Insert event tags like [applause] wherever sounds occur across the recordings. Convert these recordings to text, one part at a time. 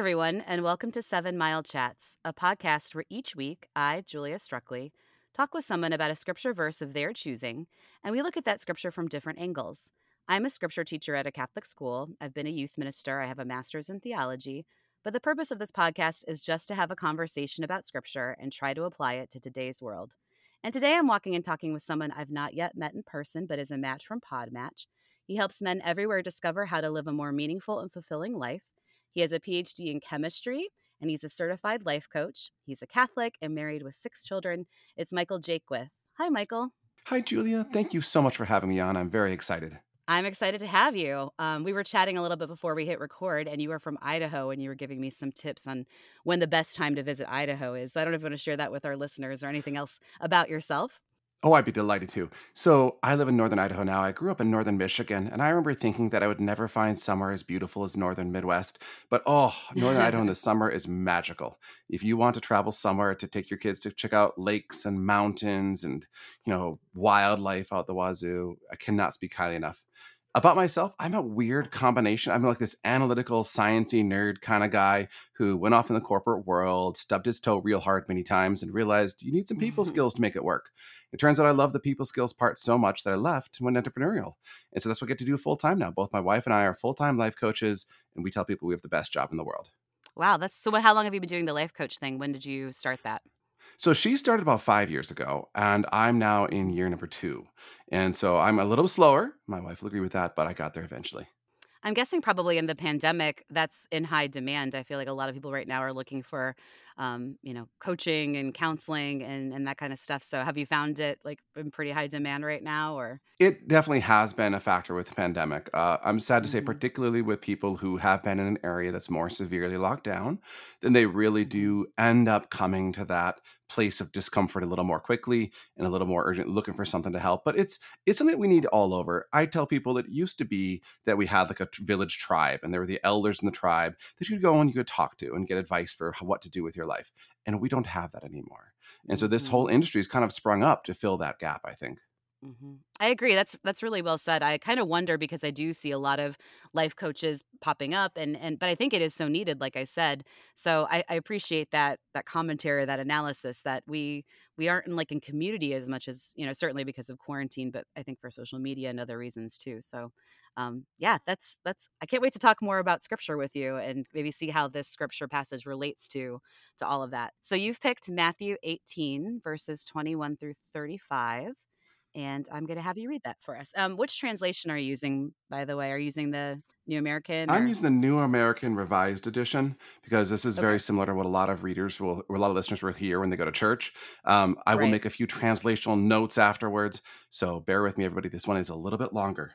Everyone, and welcome to Seven Mile Chats, a podcast where each week I, Julia Strukely, talk with someone about a scripture verse of their choosing, and we look at that scripture from different angles. I'm a scripture teacher at a Catholic school. I've been a youth minister. I have a master's in theology. But the purpose of this podcast is just to have a conversation about scripture and try to apply it to today's world. And today I'm walking and talking with someone I've not yet met in person, but is a match from Podmatch. He helps men everywhere discover how to live a more meaningful and fulfilling life. He has a PhD in chemistry and he's a certified life coach. He's a Catholic and married with six children. It's Michael Jaquith. Hi, Michael. Hi, Julia. Thank you so much for having me on. I'm very excited. I'm excited to have you. Um, we were chatting a little bit before we hit record, and you were from Idaho, and you were giving me some tips on when the best time to visit Idaho is. So I don't know if you want to share that with our listeners or anything else about yourself. Oh, I'd be delighted to. So, I live in northern Idaho now. I grew up in northern Michigan, and I remember thinking that I would never find summer as beautiful as northern Midwest. But oh, northern Idaho in the [laughs] summer is magical. If you want to travel somewhere to take your kids to check out lakes and mountains and, you know, wildlife out the wazoo, I cannot speak highly enough. About myself, I'm a weird combination. I'm like this analytical, sciency nerd kind of guy who went off in the corporate world, stubbed his toe real hard many times, and realized you need some people mm-hmm. skills to make it work. It turns out I love the people skills part so much that I left and went entrepreneurial. And so that's what I get to do full time now. Both my wife and I are full time life coaches, and we tell people we have the best job in the world. Wow, that's so. How long have you been doing the life coach thing? When did you start that? So she started about five years ago, and I'm now in year number two. And so I'm a little slower. My wife will agree with that, but I got there eventually. I'm guessing probably in the pandemic that's in high demand. I feel like a lot of people right now are looking for, um, you know, coaching and counseling and and that kind of stuff. So have you found it like in pretty high demand right now, or? It definitely has been a factor with the pandemic. Uh, I'm sad to say, hmm particularly with people who have been in an area that's more severely locked down, then they really hmm do end up coming to that place of discomfort a little more quickly and a little more urgent, looking for something to help. But it's it's something we need all over. I tell people that it used to be that we had like a village tribe, and there were the elders in the tribe that you could go and you could talk to and get advice for what to do with your life. And we don't have that anymore. And so this whole hmm industry has kind of sprung up to fill that gap. I think. Hmm I agree. That's that's really well said. I kind of wonder because I do see a lot of life coaches popping up, and and but I think it is so needed, like I said. So I, I appreciate that that commentary, that analysis that we we aren't in like in community as much as you know, certainly because of quarantine, but I think for social media and other reasons too. So um, yeah, that's that's. I can't wait to talk more about scripture with you and maybe see how this scripture passage relates to to all of that. So you've picked Matthew 18 verses 21 through 35 and I'm going to have you read that for us. Um, which translation are you using, by the way? Are you using the New American I'm using the New American Revised Edition because this is Okay, very similar to what a lot of readers will, or a lot of listeners will hear when they go to church. Um, I will make a few translational notes afterwards, so bear with me, everybody. This one is a little bit longer.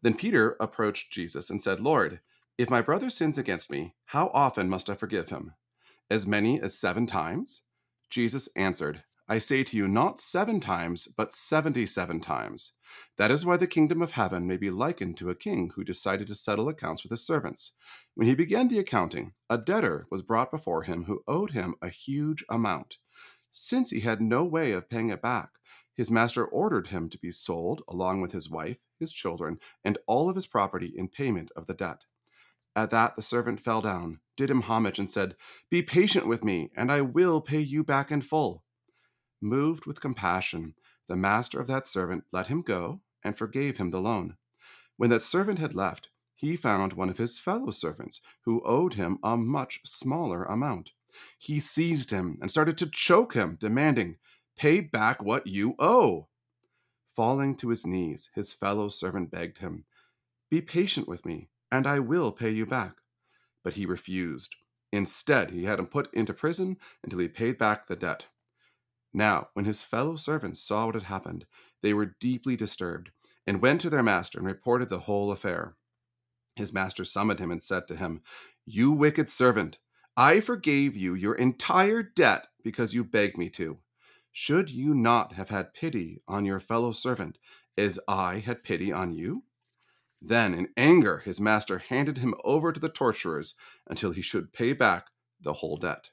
Then Peter approached Jesus and said, Lord, if my brother sins against me, how often must I forgive him? As many as seven times? Jesus answered, I say to you, not seven times, but seventy seven times. That is why the kingdom of heaven may be likened to a king who decided to settle accounts with his servants. When he began the accounting, a debtor was brought before him who owed him a huge amount. Since he had no way of paying it back, his master ordered him to be sold along with his wife, his children, and all of his property in payment of the debt. At that, the servant fell down, did him homage, and said, Be patient with me, and I will pay you back in full. Moved with compassion, the master of that servant let him go and forgave him the loan. When that servant had left, he found one of his fellow servants who owed him a much smaller amount. He seized him and started to choke him, demanding, Pay back what you owe. Falling to his knees, his fellow servant begged him, Be patient with me, and I will pay you back. But he refused. Instead, he had him put into prison until he paid back the debt. Now, when his fellow servants saw what had happened, they were deeply disturbed, and went to their master and reported the whole affair. His master summoned him and said to him, You wicked servant, I forgave you your entire debt because you begged me to. Should you not have had pity on your fellow servant as I had pity on you? Then, in anger, his master handed him over to the torturers until he should pay back the whole debt.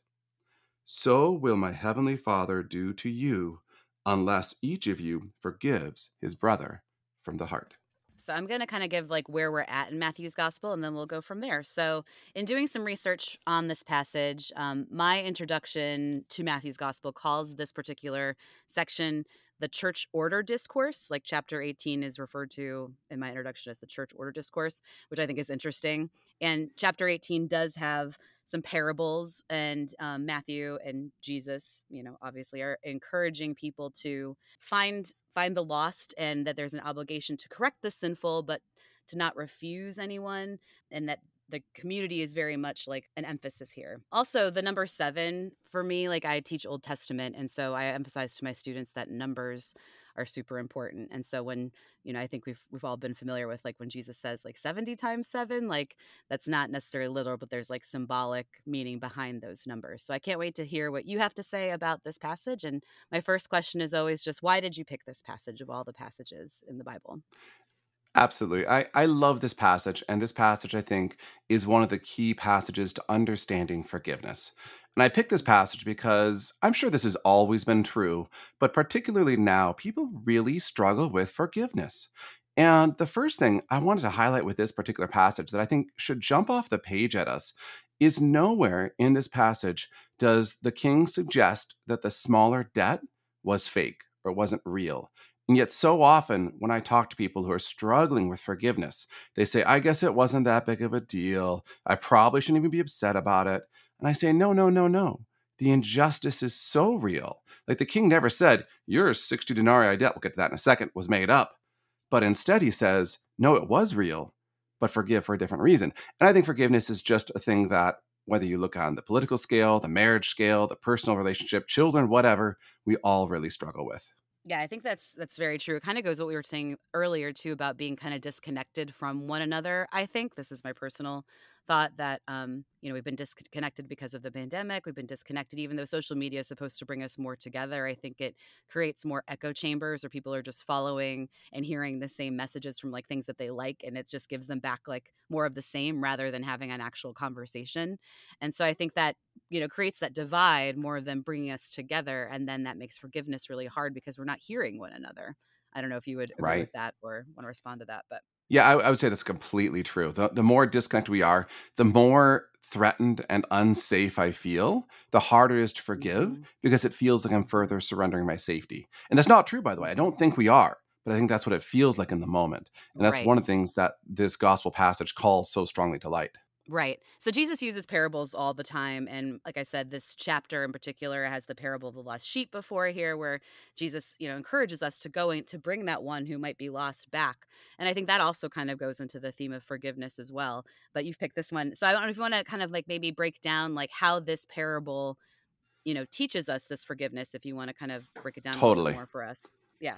So will my heavenly Father do to you unless each of you forgives his brother from the heart. So I'm going to kind of give like where we're at in Matthew's gospel and then we'll go from there. So, in doing some research on this passage, um, my introduction to Matthew's gospel calls this particular section the church order discourse. Like chapter 18 is referred to in my introduction as the church order discourse, which I think is interesting. And chapter 18 does have some parables, and um, Matthew and Jesus, you know, obviously are encouraging people to find find the lost, and that there's an obligation to correct the sinful, but to not refuse anyone, and that the community is very much like an emphasis here. Also, the number seven for me, like I teach Old Testament, and so I emphasize to my students that numbers are super important. And so when, you know, I think we've we've all been familiar with like when Jesus says like 70 times 7, like that's not necessarily literal, but there's like symbolic meaning behind those numbers. So I can't wait to hear what you have to say about this passage. And my first question is always just why did you pick this passage of all the passages in the Bible? Absolutely. I, I love this passage. And this passage, I think, is one of the key passages to understanding forgiveness. And I picked this passage because I'm sure this has always been true, but particularly now, people really struggle with forgiveness. And the first thing I wanted to highlight with this particular passage that I think should jump off the page at us is nowhere in this passage does the king suggest that the smaller debt was fake or wasn't real. And yet, so often when I talk to people who are struggling with forgiveness, they say, I guess it wasn't that big of a deal. I probably shouldn't even be upset about it. And I say, no, no, no, no. The injustice is so real. Like the king never said, your 60 denarii debt, we'll get to that in a second, was made up. But instead, he says, no, it was real, but forgive for a different reason. And I think forgiveness is just a thing that, whether you look on the political scale, the marriage scale, the personal relationship, children, whatever, we all really struggle with. Yeah, I think that's that's very true. It kind of goes what we were saying earlier too about being kind of disconnected from one another. I think this is my personal thought that um, you know we've been disconnected because of the pandemic we've been disconnected even though social media is supposed to bring us more together i think it creates more echo chambers where people are just following and hearing the same messages from like things that they like and it just gives them back like more of the same rather than having an actual conversation and so i think that you know creates that divide more than bringing us together and then that makes forgiveness really hard because we're not hearing one another i don't know if you would agree right. with that or want to respond to that but yeah, I, I, would say that's completely true. The, the more disconnected we are, the more threatened and unsafe I feel, the harder it is to forgive mm-hmm. because it feels like I'm further surrendering my safety. And that's not true, by the way. I don't think we are, but I think that's what it feels like in the moment. And that's right. one of the things that this gospel passage calls so strongly to light. Right. So Jesus uses parables all the time. And like I said, this chapter in particular has the parable of the lost sheep before here, where Jesus, you know, encourages us to go in to bring that one who might be lost back. And I think that also kind of goes into the theme of forgiveness as well. But you've picked this one. So I don't know if you want to kind of like maybe break down like how this parable, you know, teaches us this forgiveness, if you want to kind of break it down totally. more for us. Yeah.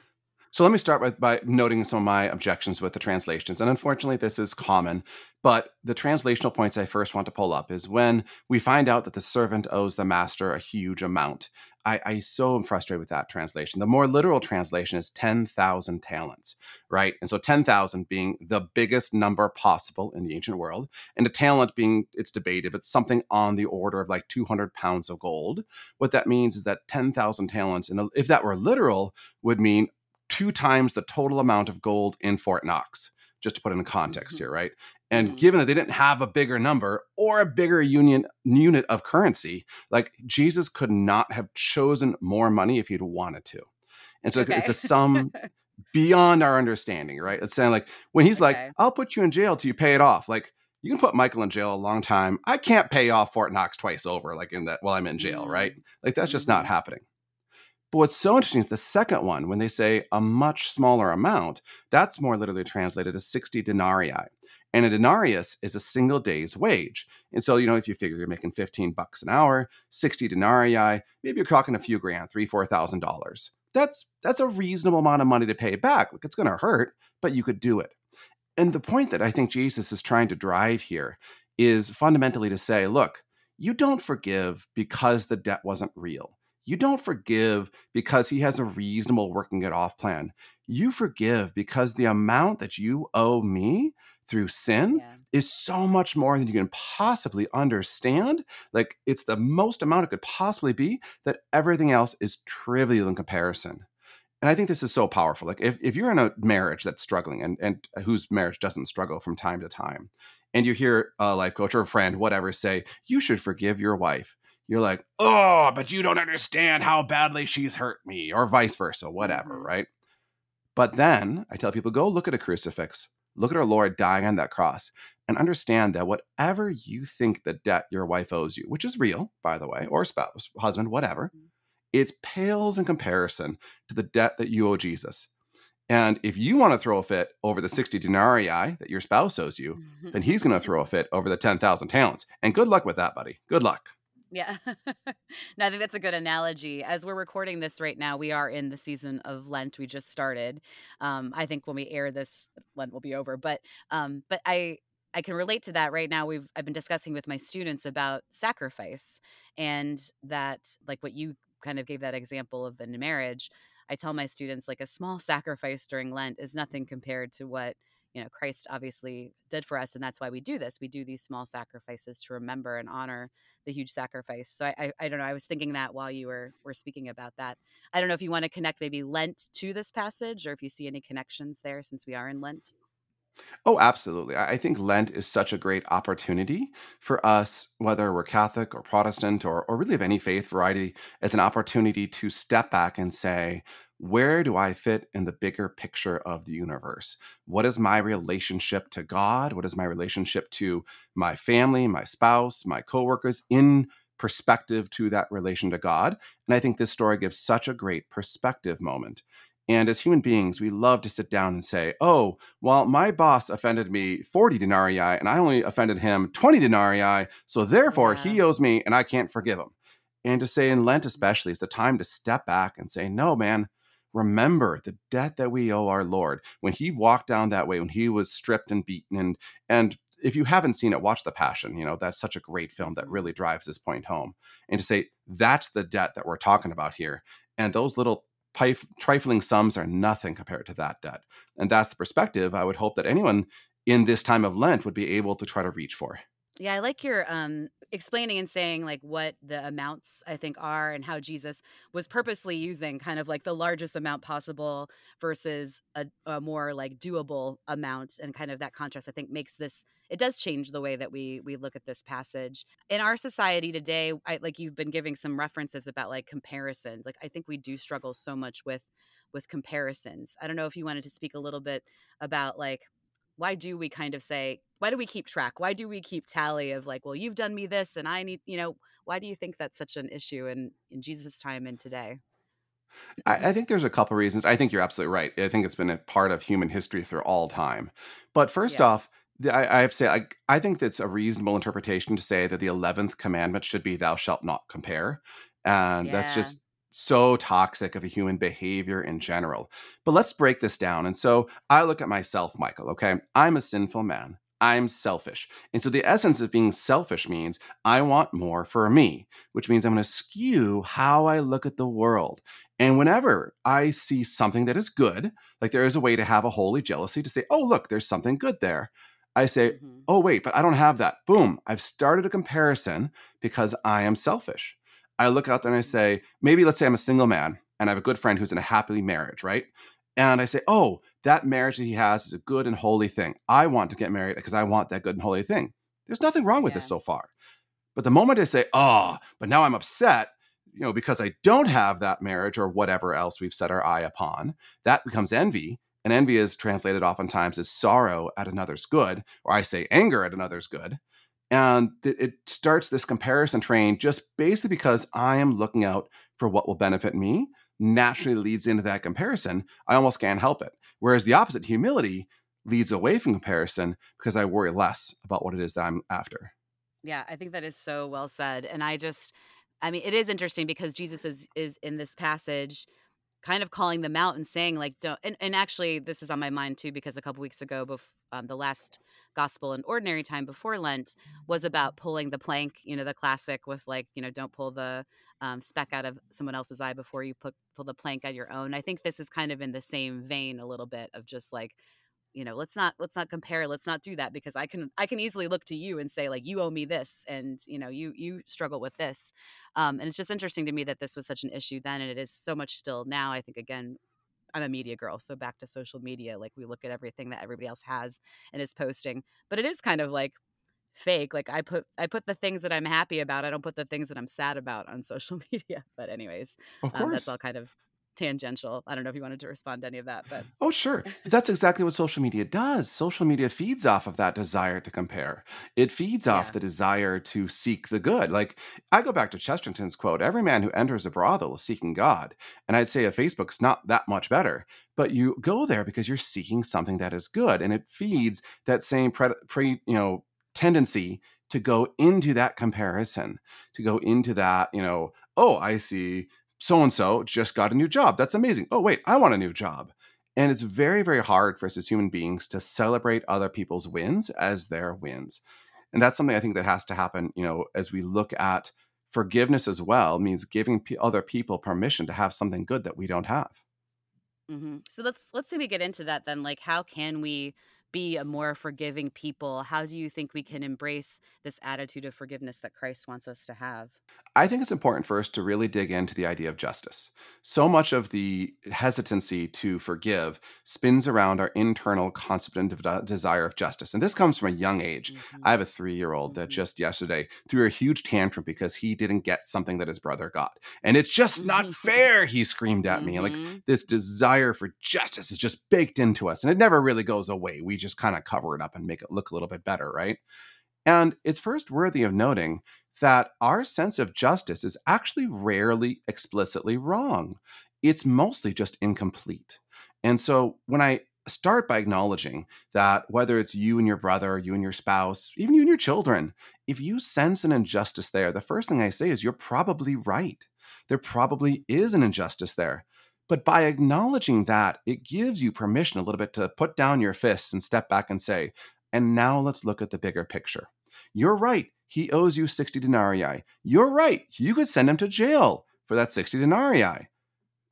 So let me start with, by noting some of my objections with the translations. And unfortunately, this is common. But the translational points I first want to pull up is when we find out that the servant owes the master a huge amount. I, I so am frustrated with that translation. The more literal translation is 10,000 talents, right? And so 10,000 being the biggest number possible in the ancient world, and a talent being, it's debated, but something on the order of like 200 pounds of gold. What that means is that 10,000 talents, and if that were literal, would mean two times the total amount of gold in Fort Knox, just to put it in context mm-hmm. here, right? And mm-hmm. given that they didn't have a bigger number or a bigger union unit of currency, like Jesus could not have chosen more money if he'd wanted to. And so okay. it's a sum [laughs] beyond our understanding, right? It's saying like when he's okay. like, I'll put you in jail till you pay it off. Like you can put Michael in jail a long time. I can't pay off Fort Knox twice over, like in that while I'm in jail, mm-hmm. right? Like that's just not mm-hmm. happening. But what's so interesting is the second one, when they say a much smaller amount, that's more literally translated as 60 denarii. And a denarius is a single day's wage. And so, you know, if you figure you're making 15 bucks an hour, 60 denarii, maybe you're talking a few grand, three, four thousand dollars. That's that's a reasonable amount of money to pay back. Like it's gonna hurt, but you could do it. And the point that I think Jesus is trying to drive here is fundamentally to say, look, you don't forgive because the debt wasn't real you don't forgive because he has a reasonable working it off plan. You forgive because the amount that you owe me through sin yeah. is so much more than you can possibly understand. Like it's the most amount it could possibly be that everything else is trivial in comparison. and I think this is so powerful. Like if, if you're in a marriage that's struggling and, and whose marriage doesn't struggle from time to time, and you hear a life coach or a friend, whatever, say, you should forgive your wife. You're like, oh, but you don't understand how badly she's hurt me, or vice versa, whatever, mm-hmm. right? But then I tell people, go look at a crucifix, look at our Lord dying on that cross, and understand that whatever you think the debt your wife owes you, which is real, by the way, or spouse, husband, whatever, mm-hmm it pales in comparison to the debt that you owe Jesus. And if you want to throw a fit over the 60 denarii that your spouse owes you, then he's going to throw a fit over the 10,000 talents. And good luck with that, buddy. Good luck. Yeah. [laughs] no, I think that's a good analogy. As we're recording this right now, we are in the season of Lent. We just started. Um, I think when we air this, Lent will be over. But um, but I I can relate to that right now. We've I've been discussing with my students about sacrifice and that like what you kind of gave that example of in marriage, I tell my students like a small sacrifice during Lent is nothing compared to what you know Christ obviously did for us, and that's why we do this. We do these small sacrifices to remember and honor the huge sacrifice. So I, I, I don't know. I was thinking that while you were were speaking about that. I don't know if you want to connect maybe Lent to this passage, or if you see any connections there since we are in Lent. Oh, absolutely. I think Lent is such a great opportunity for us, whether we're Catholic or Protestant or, or really of any faith variety, as an opportunity to step back and say, where do I fit in the bigger picture of the universe? What is my relationship to God? What is my relationship to my family, my spouse, my coworkers in perspective to that relation to God? And I think this story gives such a great perspective moment. And as human beings, we love to sit down and say, oh, well, my boss offended me 40 denarii and I only offended him 20 denarii. So therefore, yeah. he owes me and I can't forgive him. And to say in Lent, especially, is the time to step back and say, no, man, remember the debt that we owe our Lord. When he walked down that way, when he was stripped and beaten, and, and if you haven't seen it, watch The Passion. You know, that's such a great film that really drives this point home. And to say, that's the debt that we're talking about here. And those little trifling sums are nothing compared to that debt. And that's the perspective I would hope that anyone in this time of Lent would be able to try to reach for. Yeah, I like your um explaining and saying like what the amounts I think are and how Jesus was purposely using kind of like the largest amount possible versus a, a more like doable amount and kind of that contrast I think makes this it does change the way that we we look at this passage. In our society today I, like you've been giving some references about like comparisons like i think we do struggle so much with with comparisons. I don't know if you wanted to speak a little bit about like why do we kind of say why do we keep track why do we keep tally of like well you've done me this and i need you know why do you think that's such an issue in in jesus time and today I, I think there's a couple reasons i think you're absolutely right i think it's been a part of human history through all time but first yeah. off I, I have to say, I, I think that's a reasonable interpretation to say that the 11th commandment should be, thou shalt not compare. And yeah. that's just so toxic of a human behavior in general. But let's break this down. And so I look at myself, Michael, okay? I'm a sinful man. I'm selfish. And so the essence of being selfish means I want more for me, which means I'm going to skew how I look at the world. And whenever I see something that is good, like there is a way to have a holy jealousy to say, oh, look, there's something good there. I say, mm-hmm. oh, wait, but I don't have that. Boom, I've started a comparison because I am selfish. I look out there and I say, maybe let's say I'm a single man and I have a good friend who's in a happy marriage, right? And I say, oh, that marriage that he has is a good and holy thing. I want to get married because I want that good and holy thing. There's nothing wrong with yeah. this so far. But the moment I say, oh, but now I'm upset, you know, because I don't have that marriage or whatever else we've set our eye upon, that becomes envy. And envy is translated oftentimes as sorrow at another's good, or I say anger at another's good. And it starts this comparison train just basically because I am looking out for what will benefit me, naturally leads into that comparison. I almost can't help it. Whereas the opposite, humility, leads away from comparison because I worry less about what it is that I'm after. Yeah, I think that is so well said. And I just, I mean, it is interesting because Jesus is is in this passage kind of calling them out and saying like don't and, and actually this is on my mind too because a couple weeks ago before um, the last gospel in ordinary time before Lent was about pulling the plank, you know, the classic with like, you know, don't pull the um, speck out of someone else's eye before you put, pull the plank on your own. I think this is kind of in the same vein a little bit of just like, you know, let's not let's not compare, let's not do that because I can I can easily look to you and say like you owe me this and you know you you struggle with this, um, and it's just interesting to me that this was such an issue then and it is so much still now. I think again I'm a media girl, so back to social media. Like we look at everything that everybody else has and is posting, but it is kind of like fake. Like I put I put the things that I'm happy about. I don't put the things that I'm sad about on [laughs] social media. But anyways, um, that's all kind of tangential. I don't know if you wanted to respond to any of that, but oh, sure. [laughs] That's exactly what social media does. Social media feeds off of that desire to compare. It feeds off the desire to seek the good. Like I go back to Chesterton's quote: "Every man who enters a brothel is seeking God." And I'd say a Facebook's not that much better, but you go there because you're seeking something that is good, and it feeds that same pre, pre you know tendency to go into that comparison, to go into that you know. Oh, I see so and so just got a new job. That's amazing. Oh, wait, I want a new job. And it's very, very hard for us as human beings to celebrate other people's wins as their wins. And that's something I think that has to happen, you know, as we look at forgiveness as well, means giving p- other people permission to have something good that we don't have. Mm-hmm. So let's let's maybe get into that then. Like, how can we be a more forgiving people? How do you think we can embrace this attitude of forgiveness that Christ wants us to have? I think it's important for us to really dig into the idea of justice. So much of the hesitancy to forgive spins around our internal concept and de- desire of justice. And this comes from a young age. Mm-hmm. I have a three year old that mm-hmm. just yesterday threw a huge tantrum because he didn't get something that his brother got. And it's just not mm-hmm. [laughs] fair, he screamed at me. Like mm-hmm. this desire for justice is just baked into us and it never really goes away. We just kind of cover it up and make it look a little bit better, right? And it's first worthy of noting that our sense of justice is actually rarely explicitly wrong. It's mostly just incomplete. And so when I start by acknowledging that whether it's you and your brother, you and your spouse, even you and your children, if you sense an injustice there, the first thing I say is you're probably right. There probably is an injustice there. But by acknowledging that, it gives you permission a little bit to put down your fists and step back and say, and now let's look at the bigger picture. You're right. He owes you 60 denarii. You're right. You could send him to jail for that 60 denarii.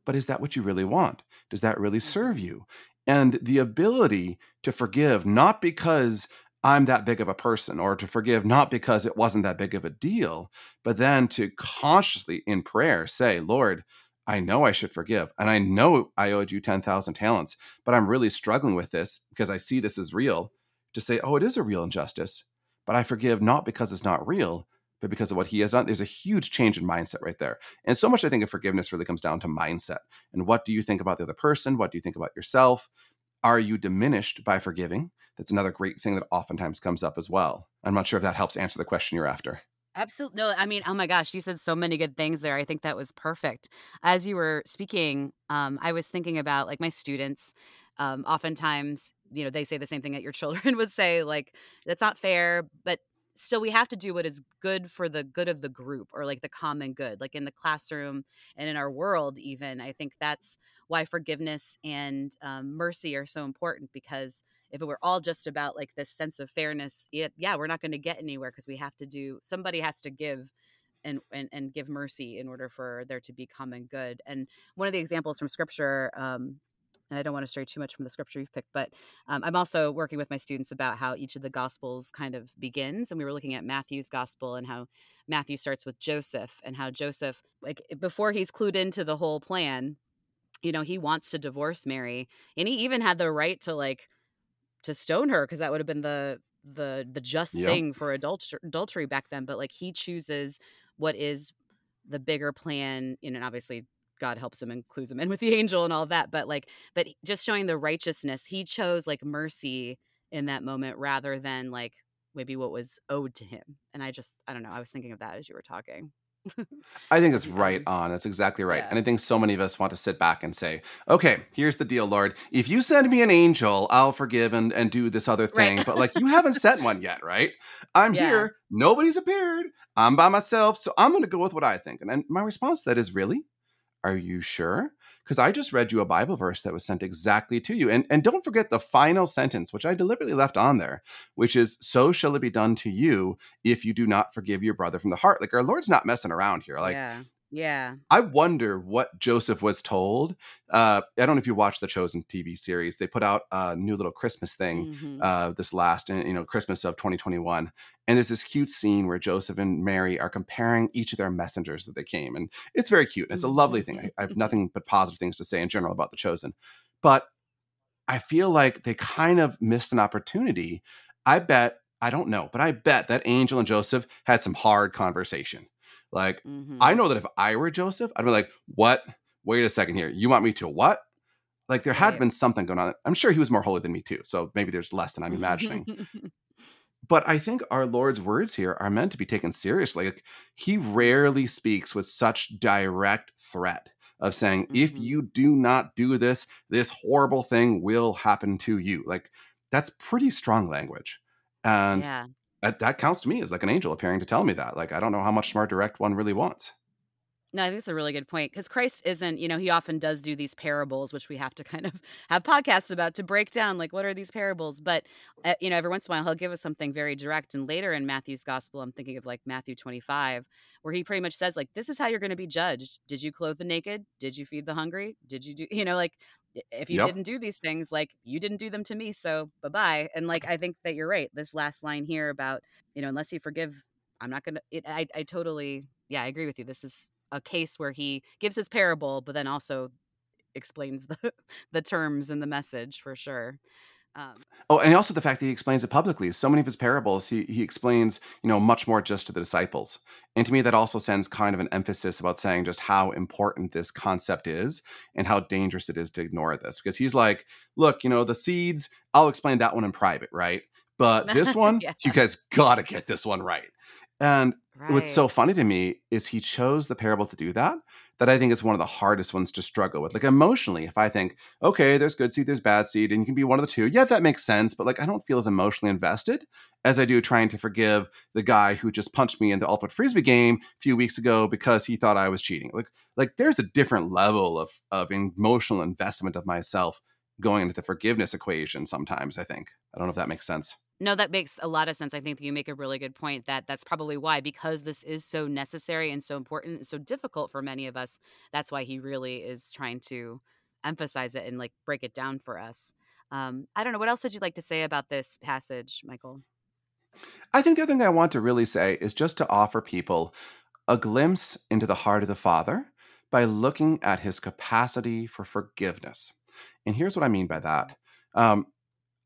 But is that what you really want? Does that really serve you? And the ability to forgive, not because I'm that big of a person, or to forgive not because it wasn't that big of a deal, but then to consciously in prayer say, Lord, I know I should forgive. And I know I owed you 10,000 talents, but I'm really struggling with this because I see this as real to say, oh, it is a real injustice. But I forgive not because it's not real, but because of what he has done. There's a huge change in mindset right there. And so much I think of forgiveness really comes down to mindset. And what do you think about the other person? What do you think about yourself? Are you diminished by forgiving? That's another great thing that oftentimes comes up as well. I'm not sure if that helps answer the question you're after. Absolutely. No, I mean, oh my gosh, you said so many good things there. I think that was perfect. As you were speaking, um, I was thinking about like my students. Um, oftentimes, you know, they say the same thing that your [laughs] children would say, like, that's not fair, but still we have to do what is good for the good of the group or like the common good like in the classroom and in our world even i think that's why forgiveness and um, mercy are so important because if it were all just about like this sense of fairness yeah, yeah we're not going to get anywhere because we have to do somebody has to give and, and and give mercy in order for there to be common good and one of the examples from scripture um, and I don't want to stray too much from the scripture you've picked, but um, I'm also working with my students about how each of the gospels kind of begins. And we were looking at Matthew's gospel and how Matthew starts with Joseph and how Joseph, like before he's clued into the whole plan, you know, he wants to divorce Mary, and he even had the right to like to stone her because that would have been the the the just yep. thing for adultery, adultery back then but like he chooses what is the bigger plan you know and obviously god helps him and clues him in with the [laughs] angel and all that but like but just showing the righteousness he chose like mercy in that moment rather than like maybe what was owed to him and i just i don't know i was thinking of that as you were talking I think that's [laughs] right on. That's exactly right. Yeah. And I think so many of us want to sit back and say, okay, here's the deal, Lord. If you send me an angel, I'll forgive and, and do this other thing. Right. but like, you haven't sent one yet, right? I'm yeah. here. Nobody's appeared. I'm by myself. So I'm going to go with what I think. And, and my response to that is, really? Are you sure? Because I just read you a Bible verse that was sent exactly to you. And, and don't forget the final sentence, which I deliberately left on there, which is, So shall it be done to you if you do not forgive your brother from the heart. Like our Lord's not messing around here. Like, yeah. Yeah. I wonder what Joseph was told. Uh, I don't know if you watched the Chosen TV series. They put out a new little Christmas thing Mhm. uh, this last, you know, Christmas of 2021. And there's this cute scene where Joseph and Mary are comparing each of their messengers that they came. And it's very cute. It's a lovely thing. I, I have nothing but positive things to say in general about the Chosen. But I feel like they kind of missed an opportunity. I bet, I don't know, but I bet that Angel and Joseph had some hard conversation. Like, Mhm. I know that if I were Joseph, I'd be like, what? Wait a second here. You want me to what? Like there had Right. been something going on. I'm sure he was more holy than me too. So maybe there's less than I'm imagining. [laughs] but I think our Lord's words here are meant to be taken seriously. Like he rarely speaks with such direct threat of saying, if Mhm. you do not do this, this horrible thing will happen to you. Like that's pretty strong language. And yeah. That, that counts to me as like an angel appearing to tell me that. Like I don't know how much more direct one really wants. No, I think it's a really good point because Christ isn't, you know, he often does do these parables, which we have to kind of [laughs] have podcasts about to break down, like, what are these parables? But, uh, you know, every once in a while, he'll give us something very direct. And later in Matthew's gospel, I'm thinking of like Matthew 25, where he pretty much says, like, this is how you're going to be judged. Did you clothe the naked? Did you feed the hungry? Did you do, [laughs] you know, like, if you Yep. didn't do these things, like, you didn't do them to me. So bye bye. And, like, I think that you're right. This last line here about, you know, unless you forgive, I'm not going to, I, I totally, yeah, I agree with you. This is a case where he gives his parable, but then also explains [laughs] the the terms and the message for sure. Um, Oh, and also the fact that he explains it publicly. So many of his parables, he he explains, you know, much more just to the disciples. And to me, that also sends kind of an emphasis about saying just how important this concept is and how dangerous it is to ignore this. Because he's like, look, you know, the seeds, I'll explain that one in private, right? But [laughs] this one, Yeah. you guys gotta get this one right. And what's so funny to me is he chose the parable to do that. That I think is one of the hardest ones to struggle with. Like emotionally, if I think, okay, there's good seed, there's bad seed, and you can be one of the two. Yeah, that makes sense. But like, I don't feel as emotionally invested as I do trying to forgive the guy who just punched me in the ultimate frisbee game a few weeks ago because he thought I was cheating. Like, like there's a different level of of emotional investment of myself going into the forgiveness equation. Sometimes I think I don't know if that makes sense. No, that makes a lot of sense. I think that you make a really good point that that's probably why, because this is so necessary and so important and so difficult for many of us. That's why he really is trying to emphasize it and like break it down for us. Um, I don't know. What else would you like to say about this passage, Michael? I think the other thing I want to really say is just to offer people a glimpse into the heart of the Father by looking at his capacity for forgiveness. And here's what I mean by that. Um,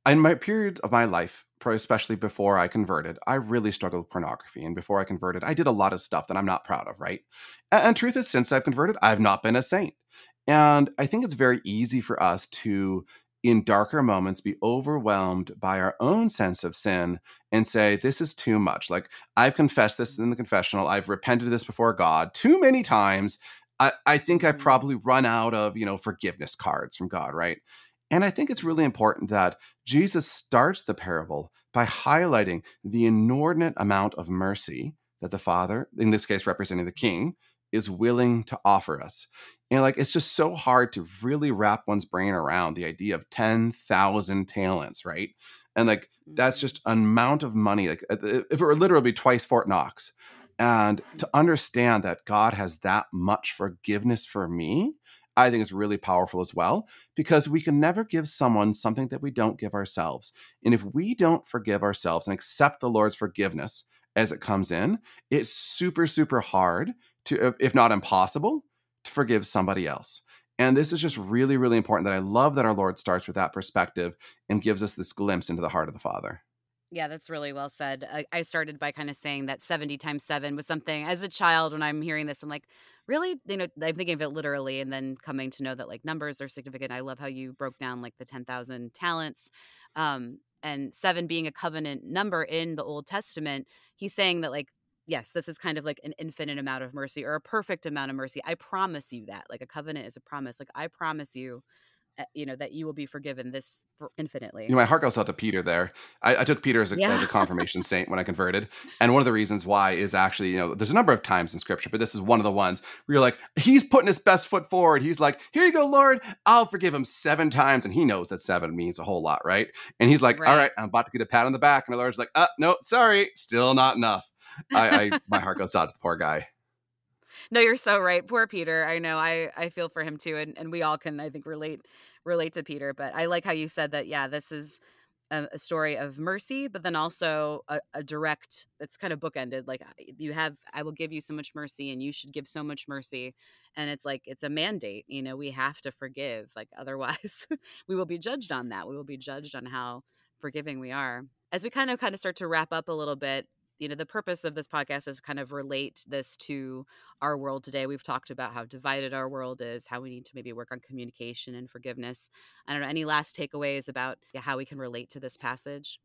in my period of my life, especially before I converted, I really struggled with pornography. And before I converted, I did a lot of stuff that I'm not proud of, right? And, and truth is, since I've converted, I've not been a saint. And I think it's very easy for us to, in darker moments, be overwhelmed by our own sense of sin and say, This is too much. Like, I've confessed this in the confessional, I've repented this before God too many times. I, I think I've Mhm. probably run out of, you know, forgiveness cards from God, right? And I think it's really important that Jesus starts the parable by highlighting the inordinate amount of mercy that the Father, in this case representing the King, is willing to offer us. And like, it's just so hard to really wrap one's brain around the idea of 10,000 talents, right? And like, that's Mhm. just an amount of money. Like, uh, if it were literally twice Fort Knox. And to understand that God has that much forgiveness for me, I think is really powerful as well, because we can never give someone something that we don't give ourselves. And if we don't forgive ourselves and accept the Lord's forgiveness as it comes in, it's super, super hard to, if not impossible, to forgive somebody else. And this is just really, really important that I love that our Lord starts with that perspective and gives us this glimpse into the heart of the Father. Yeah, that's really well said. I, I started by kind of saying that 70 times seven was something as a child when I'm hearing this, I'm like, really? You know, I'm thinking of it literally and then coming to know that like numbers are significant. I love how you broke down like the 10,000 talents. Um, and seven being a covenant number in the Old Testament, he's saying that like, yes, this is kind of like an infinite amount of mercy or a perfect amount of mercy. I promise you that. Like a covenant is a promise. Like I promise you uh, you know that you will be forgiven this for infinitely You know, my heart goes out to Peter there. I, I took Peter as a, as a confirmation saint when I converted. And one of the reasons why is actually, you know, there's a number of times in scripture, but this is one of the ones where you're like, he's putting his best foot forward. He's like, here you go, Lord. I'll forgive him seven times. And he knows that seven means a whole lot, right? And he's like, all Right. right, I'm about to get a pat on the back. And the Lord's like, uh, no, sorry, still not enough. I, I my heart goes out to the poor guy. No, you're so right. Poor Peter. I know. I I feel for him too, and and we all can I think relate relate to Peter. But I like how you said that. Yeah, this is a, a story of mercy, but then also a, a direct. It's kind of bookended. Like you have, I will give you so much mercy, and you should give so much mercy. And it's like it's a mandate. You know, we have to forgive. Like [laughs] otherwise, we will be judged on that. We will be judged on how forgiving we are. As we kind of kind of start to wrap up a little bit, you know the purpose of this podcast is kind of relate this to our world today we've talked about how divided our world is how we need to maybe work on communication and forgiveness i don't know any last takeaways about how we can relate to this passage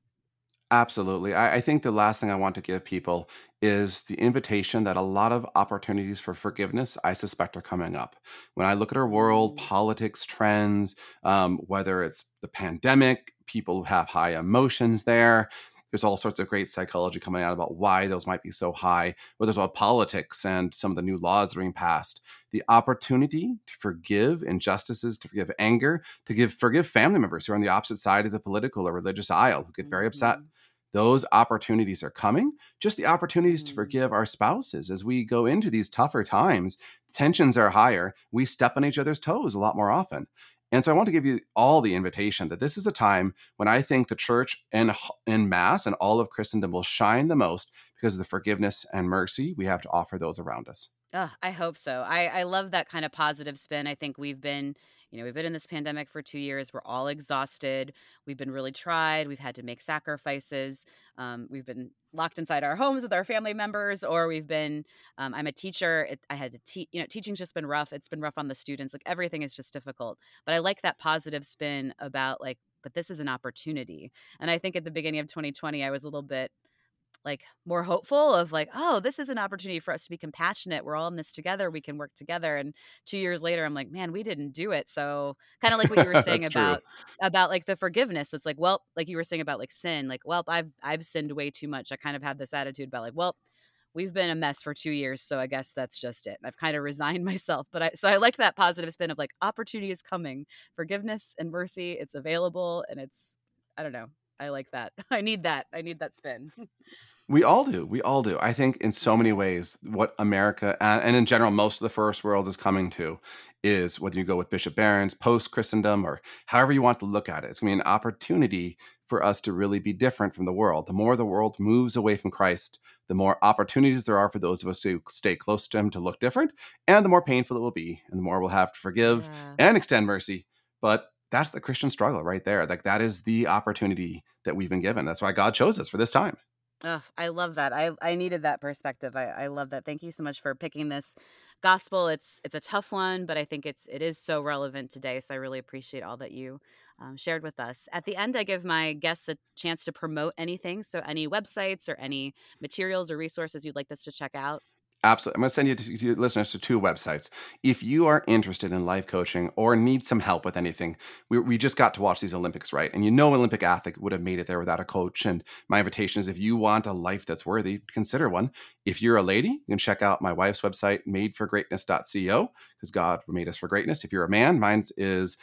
Absolutely. I, I think the last thing I want to give people is the invitation that a lot of opportunities for forgiveness, I suspect, are coming up. When I look at our world, Mm. politics, trends, um, whether it's the pandemic, people who have high emotions there, there's all sorts of great psychology coming out about why those might be so high, whether it's about politics and some of the new laws that are being passed. The opportunity to forgive injustices, to forgive anger, to give forgive family members who are on the opposite side of the political or religious aisle who get very upset Mhm. those opportunities are coming. Just the opportunities to Mm. forgive our spouses as we go into these tougher times. Tensions are higher. We step on each other's toes a lot more often. And so I want to give you all the invitation that this is a time when I think the church in, in mass and all of Christendom will shine the most because of the forgiveness and mercy we have to offer those around us. Oh, I hope so. I, I love that kind of positive spin. I think we've been, you know, we've been in this pandemic for two years. We're all exhausted. We've been really tried. We've had to make sacrifices. Um, we've been locked inside our homes with our family members, or we've been. Um, I'm a teacher. It, I had to teach. You know, teaching's just been rough. It's been rough on the students. Like everything is just difficult. But I like that positive spin about like, but this is an opportunity. And I think at the beginning of 2020, I was a little bit like more hopeful of like oh this is an opportunity for us to be compassionate. We're all in this together. We can work together. And two years later i'm like man we didn't do it. So kind of like what you were [laughs] saying That's true. about about like the forgiveness. It's like well like you were saying about like sin like well i've i've sinned way too much. I kind of had this attitude about like well we've been a mess for two years so i guess that's just it. I've kind of resigned [laughs] myself. But i so i like that positive spin of like opportunity is coming. Forgiveness and mercy it's available and it's i don't know i like that [laughs] i need that i need that spin [laughs] We all do. We all do. I think in so many ways, what America and, and in general, most of the first world is coming to is whether you go with Bishop Barron's post Christendom or however you want to look at it. It's going to be an opportunity for us to really be different from the world. The more the world moves away from Christ, the more opportunities there are for those of us who stay close to Him to look different, and the more painful it will be, and the more we'll have to forgive Yeah. and extend mercy. But that's the Christian struggle right there. Like that is the opportunity that we've been given. That's why God chose us for this time. Oh, I love that. I I needed that perspective. I, I love that. Thank you so much for picking this gospel. It's it's a tough one, but I think it's it is so relevant today. So I really appreciate all that you um, shared with us. At the end, I give my guests a chance to promote anything. So any websites or any materials or resources you'd like us to check out. Absolutely. I'm going to send you to, to listeners to two websites. If you are interested in life coaching or need some help with anything, we, we just got to watch these Olympics, right? And you know, Olympic athlete would have made it there without a coach. And my invitation is if you want a life that's worthy, consider one. If you're a lady, you can check out my wife's website, madeforgreatness.co, because God made us for greatness. If you're a man, mine is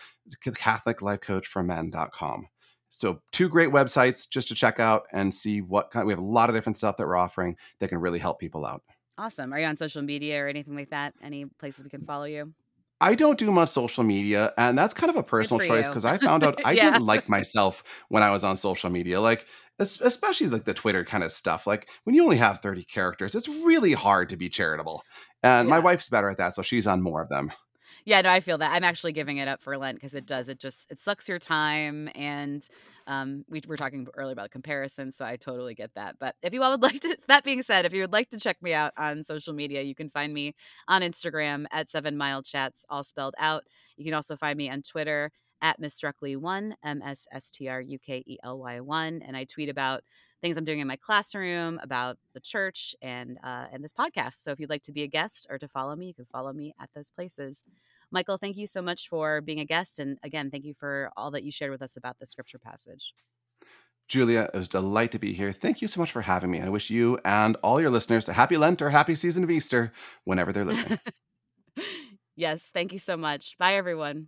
catholiclifecoachformen.com. So two great websites just to check out and see what kind. We have a lot of different stuff that we're offering that can really help people out. Awesome. Are you on social media or anything like that? Any places we can follow you? I don't do much social media, and that's kind of a personal choice because I found out [laughs] I Yeah. didn't like myself when I was on social media. Like, especially like the Twitter kind of stuff. Like, when you only have 30 characters, it's really hard to be charitable. And my wife's better at that, so she's on more of them. Yeah, no, I feel that. I'm actually giving it up for Lent because it does. It just it sucks your time, and um, we were talking earlier about comparison, so I totally get that. But if you all would [laughs] like to, that being said, if you would like to check me out on social media, you can find me on Instagram at Seven Mile Chats, all spelled out. You can also find me on Twitter at Miss Strukely One, M S S T R U K E L Y One, and I tweet about things I'm doing in my classroom, about the church, and uh, and this podcast. So if you'd like to be a guest or to follow me, you can follow me at those places. Michael, thank you so much for being a guest. And again, thank you for all that you shared with us about the scripture passage. Julia, it was a delight to be here. Thank you so much for having me. I wish you and all your listeners a happy Lent or happy season of Easter whenever they're listening. [laughs] yes, thank you so much. Bye, everyone.